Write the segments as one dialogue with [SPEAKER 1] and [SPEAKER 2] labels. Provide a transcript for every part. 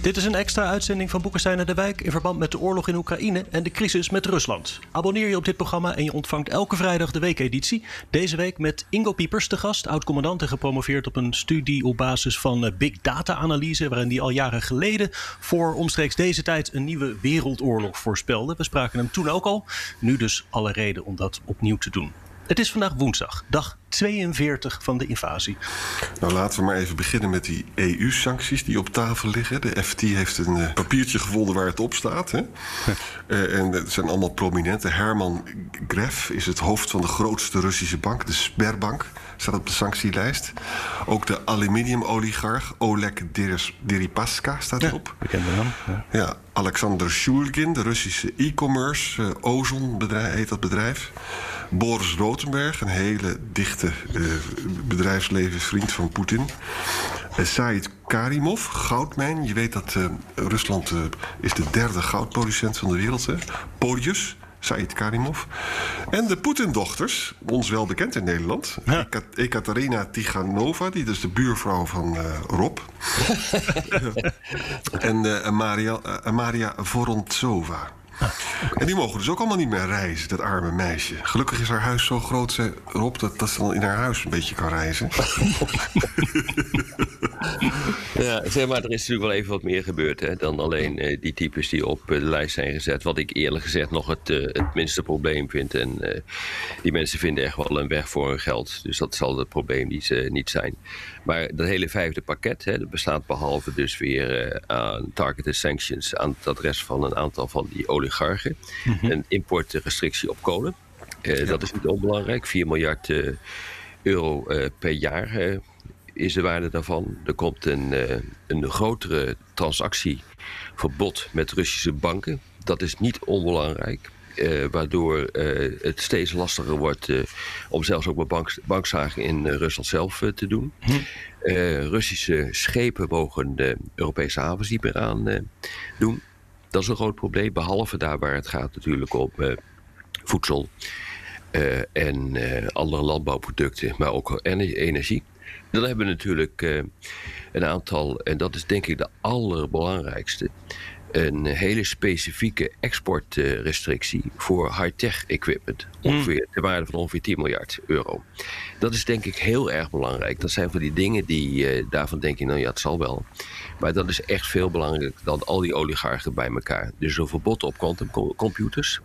[SPEAKER 1] Dit is een extra uitzending van Boekenstein en de Wijk in verband met de oorlog in Oekraïne en de crisis met Rusland. Abonneer je op dit programma en je ontvangt elke vrijdag de weekeditie. Deze week met Ingo Piepers te gast, oud-commandant en gepromoveerd op een studie op basis van eh, big data analyse, waarin hij al jaren geleden voor omstreeks deze tijd een nieuwe wereldoorlog voorspelde. We spraken hem toen ook al, nu dus alle reden om dat opnieuw te doen. Het is vandaag woensdag, dag 42 van de invasie.
[SPEAKER 2] Nou, laten we maar even beginnen met die EU-sancties die op tafel liggen. De FT heeft een uh, papiertje gevonden waar het op staat. Hè? uh, en het zijn allemaal prominente. Herman Gref is het hoofd van de grootste Russische bank, de Sberbank. Staat op de sanctielijst. Ook de aluminiumoligarch Oleg Deripaska staat
[SPEAKER 1] Ja,
[SPEAKER 2] erop.
[SPEAKER 1] bekende naam. Ja.
[SPEAKER 2] Ja, Alexander Shulgin, de Russische e-commerce, eh, Ozon bedrijf, heet dat bedrijf. Boris Rotenberg, een hele dichte eh, bedrijfslevensvriend van Poetin. Uh, Said Karimov, goudmijn. Je weet dat eh, Rusland is de derde goudproducent van de wereld. Hè? Polius, Said Karimov. En de Poetin-dochters, ons wel bekend in Nederland.
[SPEAKER 1] Ja.
[SPEAKER 2] Ekaterina Tiganova, die is de buurvrouw van Rob. En Amaria, eh, Amaria Vorontsova. En die mogen dus ook allemaal niet meer reizen, dat arme meisje. Gelukkig is haar huis zo groot, zei Rob, dat, dat ze dan in haar huis een beetje kan reizen.
[SPEAKER 3] Ja, zeg maar, er is natuurlijk wel even wat meer gebeurd hè, dan alleen eh, die types die op eh, de lijst zijn gezet. Wat ik eerlijk gezegd nog het, eh, het minste probleem vind. En die mensen vinden echt wel een weg voor hun geld. Dus dat zal het probleem niet, zijn. Maar dat hele vijfde pakket, hè, dat bestaat behalve dus weer aan targeted sanctions aan het adres van een aantal van die oligarchen. Een importrestrictie op kolen. Eh, Dat is niet onbelangrijk. 4 miljard eh, euro eh, per jaar is de waarde daarvan. Er komt een, een grotere transactieverbod met Russische banken. Dat is niet onbelangrijk. waardoor het steeds lastiger wordt om zelfs ook met bank, bankzaken in Rusland zelf te doen. Eh, Russische schepen mogen de Europese havens niet meer aan doen. Dat is een groot probleem, behalve daar waar het gaat natuurlijk om eh, voedsel eh, en eh, andere landbouwproducten, maar ook ener- energie. Dan hebben we natuurlijk een aantal, en dat is denk ik de allerbelangrijkste, een hele specifieke exportrestrictie voor high-tech equipment. Ongeveer ter waarde van ongeveer 10 miljard euro. Dat is denk ik heel erg belangrijk. Dat zijn van die dingen die eh, daarvan denk ik, nou ja, het zal wel. Maar dat is echt veel belangrijker dan al die oligarchen bij elkaar. Dus een verbod op quantumcomputers,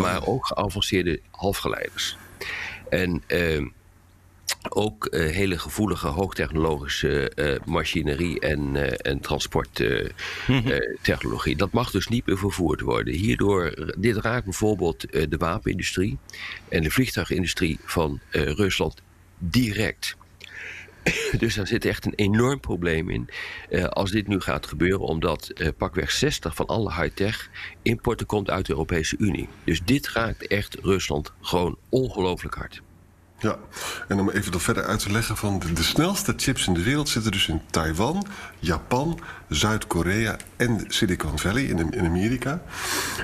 [SPEAKER 3] maar ook geavanceerde halfgeleiders. En ehm, ook eh, hele gevoelige hoogtechnologische eh, machinerie en, eh, en transporttechnologie. Dat mag dus niet meer vervoerd worden. Hierdoor, dit raakt bijvoorbeeld de wapenindustrie en de vliegtuigindustrie van Rusland direct. Dus daar zit echt een enorm probleem in als dit nu gaat gebeuren, omdat pakweg 60 van alle high-tech importen komt uit de Europese Unie. Dus dit raakt echt Rusland gewoon ongelooflijk hard.
[SPEAKER 2] Ja, en om even dat verder uit te leggen van de, snelste chips in de wereld zitten dus in Taiwan, Japan, Zuid-Korea en Silicon Valley in, in Amerika.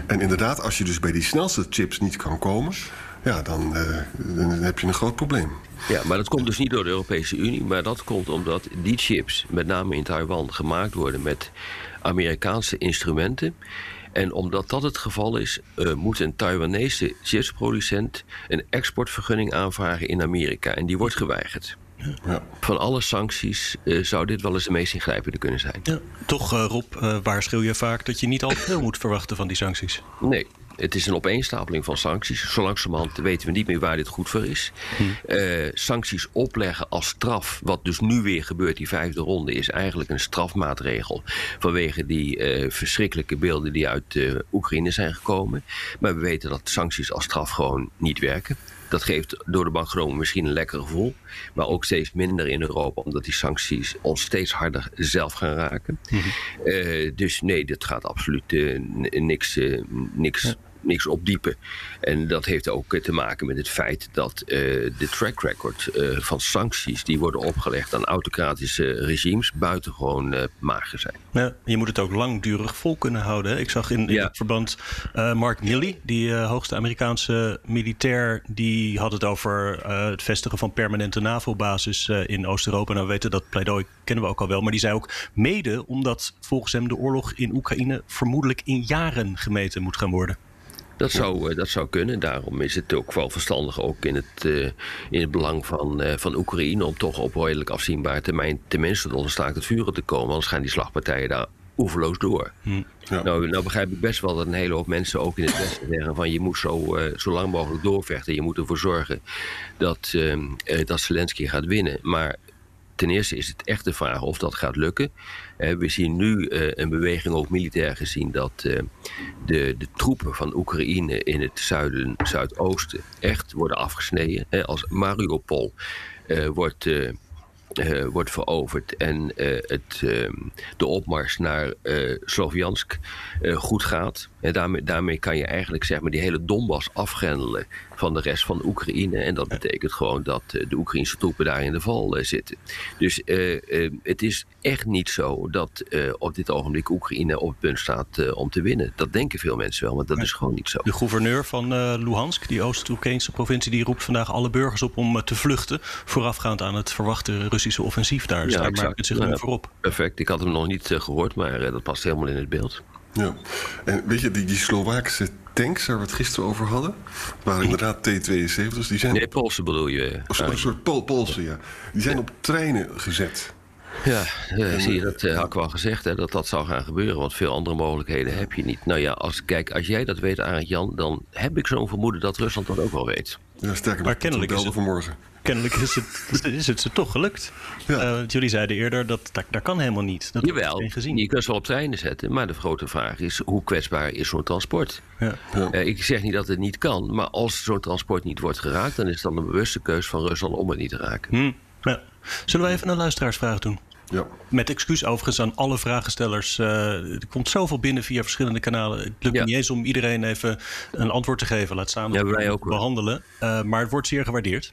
[SPEAKER 2] En inderdaad, als je dus bij die snelste chips niet kan komen, ja, dan, eh, dan heb je een groot probleem.
[SPEAKER 3] Ja, maar dat komt dus niet door de Europese Unie, maar dat komt omdat die chips, met name in Taiwan, gemaakt worden met Amerikaanse instrumenten. En omdat dat het geval is, eh, moet een Taiwanese chipsproducent een exportvergunning aanvragen in Amerika. En die wordt geweigerd.
[SPEAKER 2] Ja.
[SPEAKER 3] Van alle sancties eh, zou dit wel eens de meest ingrijpende kunnen zijn.
[SPEAKER 1] Ja, toch, eh, Rob, waarschuw je vaak dat je niet al te veel moet verwachten van die sancties.
[SPEAKER 3] Nee, het is een opeenstapeling van sancties. Zo langzamerhand weten we niet meer waar dit goed voor is. Eh, sancties opleggen als straf, wat dus nu weer gebeurt, die vijfde ronde, is eigenlijk een strafmaatregel. Vanwege die eh, verschrikkelijke beelden die uit eh, Oekraïne zijn gekomen. Maar we weten dat sancties als straf gewoon niet werken. dat geeft door de bank genomen misschien een lekker gevoel. Maar ook steeds minder in Europa, omdat die sancties ons steeds harder zelf gaan raken. Eh, dus nee, dat gaat absoluut niks, niks, niks opdiepen. En dat heeft ook te maken met het feit dat eh, de track record eh, van sancties die worden opgelegd aan autocratische regimes buitengewoon eh mager zijn.
[SPEAKER 1] Ja, je moet het ook langdurig vol kunnen houden. Ik zag in, in
[SPEAKER 3] Ja.
[SPEAKER 1] dat verband eh, Mark Milley, die eh, hoogste Amerikaanse militair, die had het over eh, het vestigen van permanente NAVO-basis eh, in Oost-Europa. Nou, we weten dat pleidooi kennen we ook al wel, maar die zei ook mede omdat volgens hem de oorlog in Oekraïne vermoedelijk in jaren gemeten moet gaan worden.
[SPEAKER 3] Dat zou, eh, dat zou kunnen. Daarom is het ook wel verstandig, ook in het, eh, in het belang van, eh, van Oekraïne, om toch op redelijk afzienbare termijn tenminste tot een staakt het vuren te komen. Anders gaan die slagpartijen daar oeverloos door.
[SPEAKER 2] Ja.
[SPEAKER 3] Nou, nou begrijp ik best wel dat een hele hoop mensen ook in het Westen zeggen van je moet zo, zo lang mogelijk doorvechten. Je moet ervoor zorgen dat, ehm, eh, dat Zelensky gaat winnen. Maar ten eerste is het echt de vraag of dat gaat lukken. Eh, we zien nu eh, een beweging, ook militair gezien, dat eh, de, de troepen van Oekraïne in het zuiden, zuidoosten echt worden afgesneden. Als Mariupol wordt. wordt veroverd en het, eh, de opmars naar Sloviansk goed gaat. Daarmee, daarmee kan je eigenlijk zeg maar, die hele Donbass afgrendelen van de rest van Oekraïne. En dat betekent gewoon dat eh, de Oekraïnse troepen daar in de val eh, zitten. Dus eh, het is echt niet zo dat op dit ogenblik Oekraïne op het punt staat om te winnen. Dat denken veel mensen wel, maar dat is gewoon niet zo.
[SPEAKER 1] De gouverneur van Luhansk, die Oost-Oekraïnse provincie, die roept vandaag alle burgers op om te vluchten. Voorafgaand aan het verwachte Russische offensief daar. Dus
[SPEAKER 3] Ja,
[SPEAKER 1] daar maakt het zich
[SPEAKER 3] Ja.
[SPEAKER 1] nu voorop.
[SPEAKER 3] Perfect, ik had hem nog niet eh, gehoord, maar dat past helemaal in het beeld.
[SPEAKER 2] Ja. En weet je, die, die Slovaakse tanks waar we het gisteren over hadden, waren inderdaad T-72's. Die zijn
[SPEAKER 3] Nee, Polsen bedoel je.
[SPEAKER 2] Een soort Pol Poolse, ja. Die zijn op treinen gezet.
[SPEAKER 3] Ja, eh, zie je, dat eh, had ik wel gezegd, hè, dat dat zou gaan gebeuren. Want veel andere mogelijkheden heb je niet. Nou ja, als, kijk, als jij dat weet, Arend Jan, dan heb ik zo'n vermoeden dat Rusland dat ook wel weet.
[SPEAKER 2] Ja, sterker
[SPEAKER 1] Maar
[SPEAKER 2] nog,
[SPEAKER 1] kennelijk
[SPEAKER 2] ik
[SPEAKER 1] is het-
[SPEAKER 2] vanmorgen.
[SPEAKER 1] Kennelijk is het, is het ze toch gelukt.
[SPEAKER 2] Ja.
[SPEAKER 1] Eh, want jullie zeiden eerder dat dat, dat kan helemaal niet. Dat
[SPEAKER 3] Jawel,
[SPEAKER 1] gezien.
[SPEAKER 3] je kunt ze wel op treinen zetten. Maar de grote vraag is, hoe kwetsbaar is zo'n transport?
[SPEAKER 1] Ja.
[SPEAKER 3] Eh, ik zeg niet dat het niet kan, maar als zo'n transport niet wordt geraakt... dan is het dan een bewuste keus van Rusland om het niet te raken.
[SPEAKER 1] Hm. Ja. Zullen we even een luisteraarsvraag doen?
[SPEAKER 2] Ja.
[SPEAKER 1] Met excuus overigens aan alle vragenstellers. Eh, er komt zoveel binnen via verschillende kanalen. Het lukt
[SPEAKER 3] Ja.
[SPEAKER 1] me niet eens om iedereen even een antwoord te geven. Laat staan
[SPEAKER 3] Ja,
[SPEAKER 1] dat we
[SPEAKER 3] wij
[SPEAKER 1] het
[SPEAKER 3] ook,
[SPEAKER 1] behandelen. Eh, maar het wordt zeer gewaardeerd.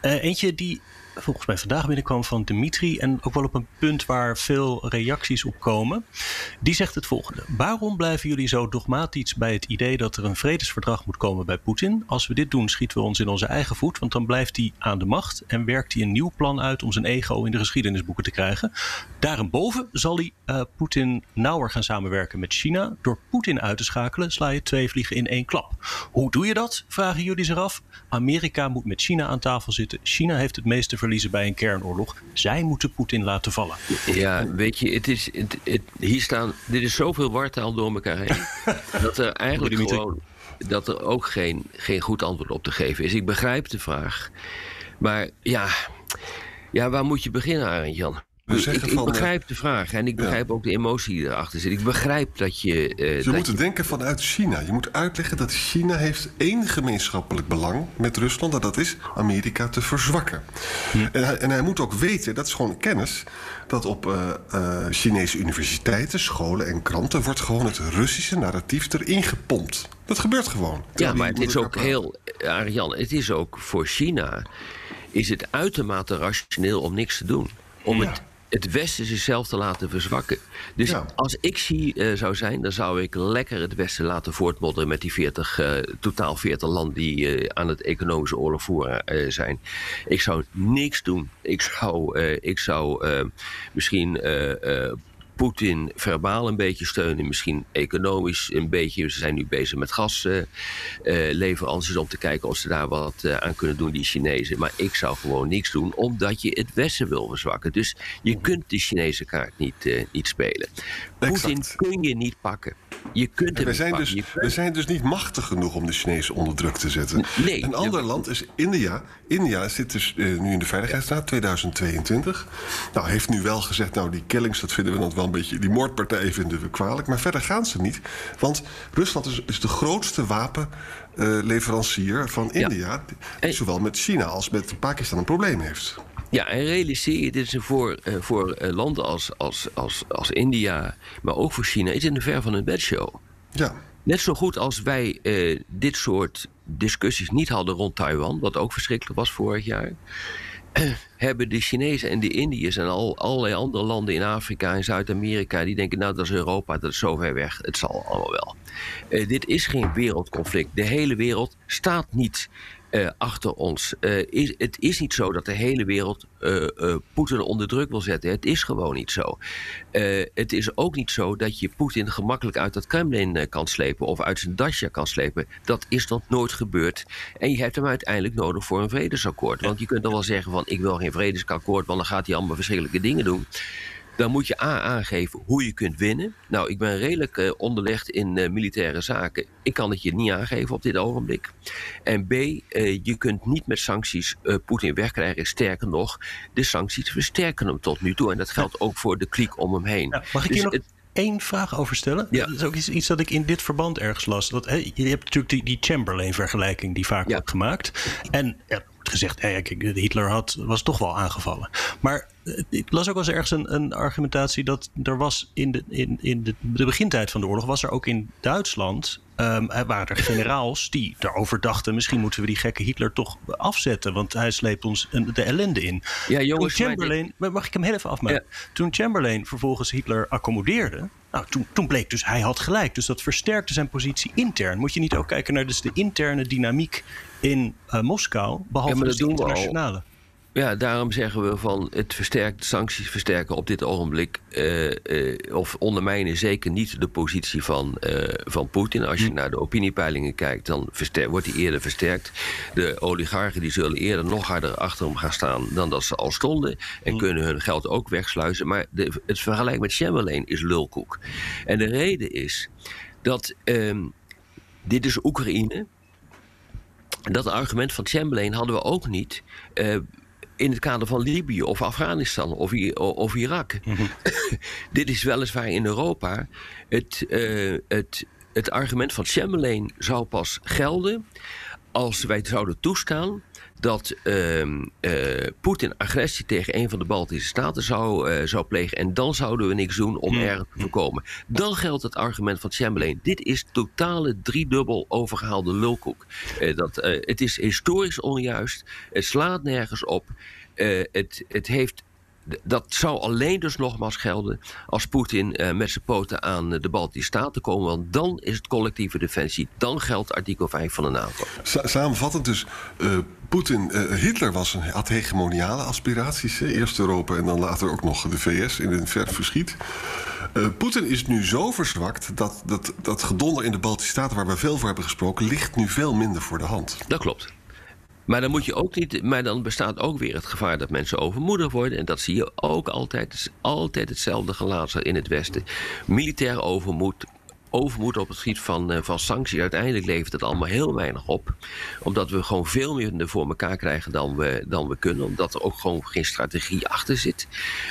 [SPEAKER 1] Eh, eentje die volgens mij vandaag binnenkwam van Dimitri. En ook wel op een punt waar veel reacties op komen. Die zegt het volgende. Waarom blijven jullie zo dogmatisch bij het idee dat er een vredesverdrag moet komen bij Poetin? Als we dit doen, schieten we ons in onze eigen voet. Want dan blijft hij aan de macht en werkt hij een nieuw plan uit om zijn ego in de geschiedenisboeken te krijgen. Daarboven zal hij eh, Poetin nauwer gaan samenwerken met China. Door Poetin uit te schakelen sla je twee vliegen in één klap. Hoe doe je dat? Vragen jullie zich af. Amerika moet met China aan tafel zitten. China heeft het meeste verliezen bij een kernoorlog. Zij moeten Poetin laten vallen.
[SPEAKER 3] Ja, weet je, het is, het, het- hier staan, dit is zoveel wartaal door elkaar heen. dat er eigenlijk gewoon, dat er ook geen, geen goed antwoord op te geven is. Ik begrijp de vraag. Maar ja, ja waar moet je beginnen, Arend Jan? Ik,
[SPEAKER 2] van,
[SPEAKER 3] begrijp de vraag en ik begrijp ook de emotie die erachter zit. Ik begrijp dat je. eh,
[SPEAKER 2] Je
[SPEAKER 3] dat
[SPEAKER 2] moet denken vanuit China. Je moet uitleggen dat China heeft één gemeenschappelijk belang met Rusland. En dat is Amerika te verzwakken. En, hij, en hij moet ook weten, dat is gewoon kennis... dat op eh, eh, Chinese universiteiten, scholen en kranten... wordt gewoon het Russische narratief erin gepompt. Dat gebeurt gewoon.
[SPEAKER 3] Ja, maar het is ook heel. Arjan, het is ook voor China. Is het uitermate rationeel om niks te doen. Om
[SPEAKER 1] Ja.
[SPEAKER 3] het, het Westen zichzelf te laten verzwakken. Dus
[SPEAKER 2] Ja.
[SPEAKER 3] als ik zie eh, zou zijn, dan zou ik lekker het Westen laten voortmodderen met die 40, eh, totaal 40 landen die eh, aan het economische oorlog voeren zijn. Ik zou niks doen. Ik zou, ik zou misschien. Eh, eh, Poetin verbaal een beetje steunen, misschien economisch een beetje. Ze zijn nu bezig met gasleveranties om te kijken of ze daar wat eh, aan kunnen doen, die Chinezen. Maar ik zou gewoon niks doen, omdat je het Westen wil verzwakken. Dus je kunt de Chinese kaart niet, eh, niet spelen. Poetin kun je niet pakken. Je kunt hem
[SPEAKER 2] we zijn, dus,
[SPEAKER 3] kunt-
[SPEAKER 2] we zijn dus niet machtig genoeg om de Chinezen onder druk te zetten.
[SPEAKER 3] Nee.
[SPEAKER 2] Een ander land is India. India zit dus eh, nu in de Veiligheidsraad 2022. Nou, heeft nu wel gezegd, nou die killings, dat vinden we dan wel een beetje... die moordpartij vinden we kwalijk, maar verder gaan ze niet. Want Rusland is, is de grootste wapenleverancier van India... die
[SPEAKER 3] En-
[SPEAKER 2] zowel met China als met Pakistan een probleem heeft.
[SPEAKER 3] Ja, en realiseer je, dit is voor, eh, voor eh, landen als, als, als, als India, maar ook voor China, is het een ver van een bedshow.
[SPEAKER 2] Ja,
[SPEAKER 3] Net zo goed als wij eh, dit soort discussies niet hadden rond Taiwan, wat ook verschrikkelijk was vorig jaar. eh, hebben de Chinezen en de Indiërs en al, allerlei andere landen in Afrika en Zuid-Amerika, die denken, nou dat is Europa, dat is zo ver weg, het zal allemaal wel. Eh, dit is geen wereldconflict. De hele wereld staat niet eh, achter ons. Eh, is, het is niet zo dat de hele wereld eh, Poetin onder druk wil zetten. Het is gewoon niet zo. Het is ook niet zo dat je Poetin gemakkelijk uit dat Kremlin kan slepen of uit zijn dasje kan slepen. Dat is nog nooit gebeurd. En je hebt hem uiteindelijk nodig voor een vredesakkoord. Want je kunt dan wel zeggen van ik wil geen vredesakkoord, want dan gaat hij allemaal verschrikkelijke dingen doen. Dan moet je A aangeven hoe je kunt winnen. Nou, ik ben redelijk eh, onderlegd in eh, militaire zaken. Ik kan het je niet aangeven op dit ogenblik. En B, eh, je kunt niet met sancties Poetin wegkrijgen. Sterker nog, de sancties versterken hem tot nu toe. En dat geldt ook voor de kliek om hem heen.
[SPEAKER 1] Ja, mag ik
[SPEAKER 3] Dus
[SPEAKER 1] hier nog
[SPEAKER 3] het-
[SPEAKER 1] één vraag over stellen?
[SPEAKER 3] Ja.
[SPEAKER 1] Dat is ook iets, iets dat ik in dit verband ergens las. Dat, je hebt natuurlijk die, die Chamberlain-vergelijking die vaak
[SPEAKER 3] Ja.
[SPEAKER 1] wordt gemaakt. En gezegd, kijk, Hitler had, was toch wel aangevallen. Maar eh, ik las ook wel eens ergens een, een argumentatie dat er was in, de, in, in de, de begintijd van de oorlog, was er ook in Duitsland. Er waren er generaals die daarover dachten: misschien moeten we die gekke Hitler toch afzetten, want hij sleept ons een- de ellende in.
[SPEAKER 3] Ja, jongens,
[SPEAKER 1] Toen Chamberlain, maar mag ik hem heel even afmaken? Toen Chamberlain vervolgens Hitler accommodeerde, nou, toen, toen bleek dus hij had gelijk. Dus dat versterkte zijn positie intern. Moet je niet ook kijken naar dus de interne dynamiek in eh, Moskou, behalve
[SPEAKER 3] Ja,
[SPEAKER 1] dus de internationale?
[SPEAKER 3] Ja, daarom zeggen we van het versterkt, sancties versterken op dit ogenblik. eh, eh, of ondermijnen zeker niet de positie van, eh, van Poetin. Als je
[SPEAKER 1] Hm.
[SPEAKER 3] naar de opiniepeilingen kijkt, dan wordt hij eerder versterkt. De oligarchen die zullen eerder nog harder achter hem gaan staan dan dat ze al stonden. En
[SPEAKER 1] Hm.
[SPEAKER 3] kunnen hun geld ook wegsluizen. Maar de, het vergelijk met Chamberlain is lulkoek. En de reden is dat ehm, dit is Oekraïne. Dat argument van Chamberlain hadden we ook niet in het kader van Libië of Afghanistan of, I- of Irak. Dit is weliswaar in Europa. Het, eh, het, het argument van Chamberlain zou pas gelden als wij zouden toestaan dat ehm, eh, Poetin agressie tegen een van de Baltische staten zou, eh, zou plegen. En dan zouden we niks doen om ergens te voorkomen. Dan geldt het argument van Chamberlain. Dit is totale driedubbel overgehaalde lulkoek. Eh, dat, het is historisch onjuist. Het slaat nergens op. Het, het heeft dat zou alleen dus nogmaals gelden als Poetin eh, met zijn poten aan eh, de Baltische Staten komen. Want dan is het collectieve defensie. Dan geldt artikel 5 van de NAVO.
[SPEAKER 2] Sa- samenvattend dus, eh, Poetin, Hitler was een, had hegemoniale aspiraties. hè. Eerst Europa en dan later ook nog de VS in een ver verschiet. Poetin is nu zo verzwakt dat, dat dat gedonder in de Baltische Staten... waar we veel voor hebben gesproken, ligt nu veel minder voor de hand.
[SPEAKER 3] Dat klopt. Maar dan moet je ook niet. Maar dan bestaat ook weer het gevaar dat mensen overmoedig worden. En dat zie je ook altijd. Het is altijd hetzelfde gelaatsel in het Westen. Militair overmoed. Overmoed op het gebied van, eh, van sancties. Uiteindelijk levert het allemaal heel weinig op. Omdat we gewoon veel meer voor elkaar krijgen dan we, dan we kunnen. Omdat er ook gewoon geen strategie achter zit.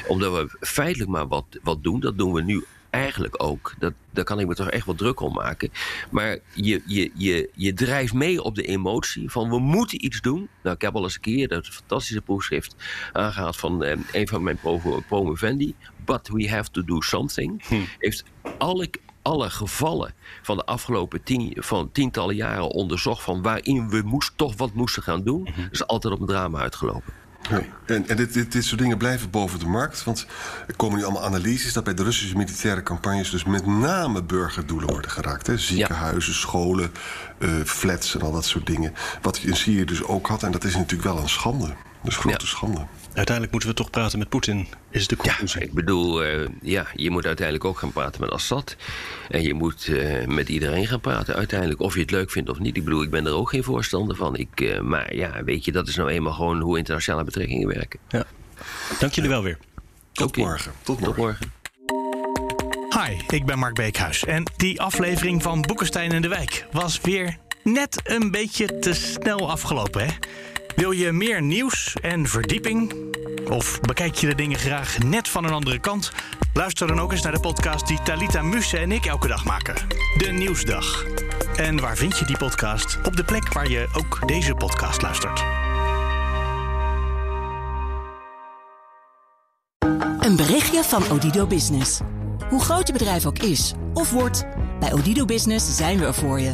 [SPEAKER 3] Omdat we feitelijk maar wat, wat doen. Dat doen we nu eigenlijk ook. Dat, daar kan ik me toch echt wel druk om maken. Maar je, je, je, je drijft mee op de emotie van we moeten iets doen. Nou, ik heb al eens een keer dat fantastische proefschrift aangehaald van eh, een van mijn promo- promovendi. But we have to do something. Heeft alle, alle gevallen van de afgelopen tien, van tientallen jaren onderzocht van waarin we moest, toch wat moesten gaan doen. Dat is altijd op een drama uitgelopen.
[SPEAKER 2] Ja. En, en dit, dit, dit soort dingen blijven boven de markt. Want er komen nu allemaal analyses dat bij de Russische militaire campagnes... dus met name burgerdoelen worden geraakt. Hè? Ziekenhuizen, scholen, eh, flats en al dat soort dingen. Wat je in Syrië dus ook had. En dat is natuurlijk wel een schande. Dat is grote
[SPEAKER 3] Ja.
[SPEAKER 2] schande.
[SPEAKER 1] Uiteindelijk moeten we toch praten met Poetin, is de
[SPEAKER 3] Ja,
[SPEAKER 1] conclusie.
[SPEAKER 3] ik bedoel, eh, ja, je moet uiteindelijk ook gaan praten met Assad. En je moet eh, met iedereen gaan praten uiteindelijk. Of je het leuk vindt of niet. Ik bedoel, ik ben er ook geen voorstander van. Ik, eh, maar ja, weet je, dat is nou eenmaal gewoon hoe internationale betrekkingen werken.
[SPEAKER 1] Ja. Dank jullie wel weer.
[SPEAKER 2] Tot morgen. Tot morgen.
[SPEAKER 3] Tot morgen.
[SPEAKER 4] Hi, ik ben Mark Beekhuis en die aflevering van Boekenstein in de Wijk was weer net een beetje te snel afgelopen, hè? Wil je meer nieuws en verdieping? Of bekijk je de dingen graag net van een andere kant? Luister dan ook eens naar de podcast die Talita Musse en ik elke dag maken. De Nieuwsdag. En waar vind je die podcast? Op de plek waar je ook deze podcast luistert.
[SPEAKER 5] Een berichtje van Odido Business. Hoe groot je bedrijf ook is of wordt, bij Odido Business zijn we er voor je.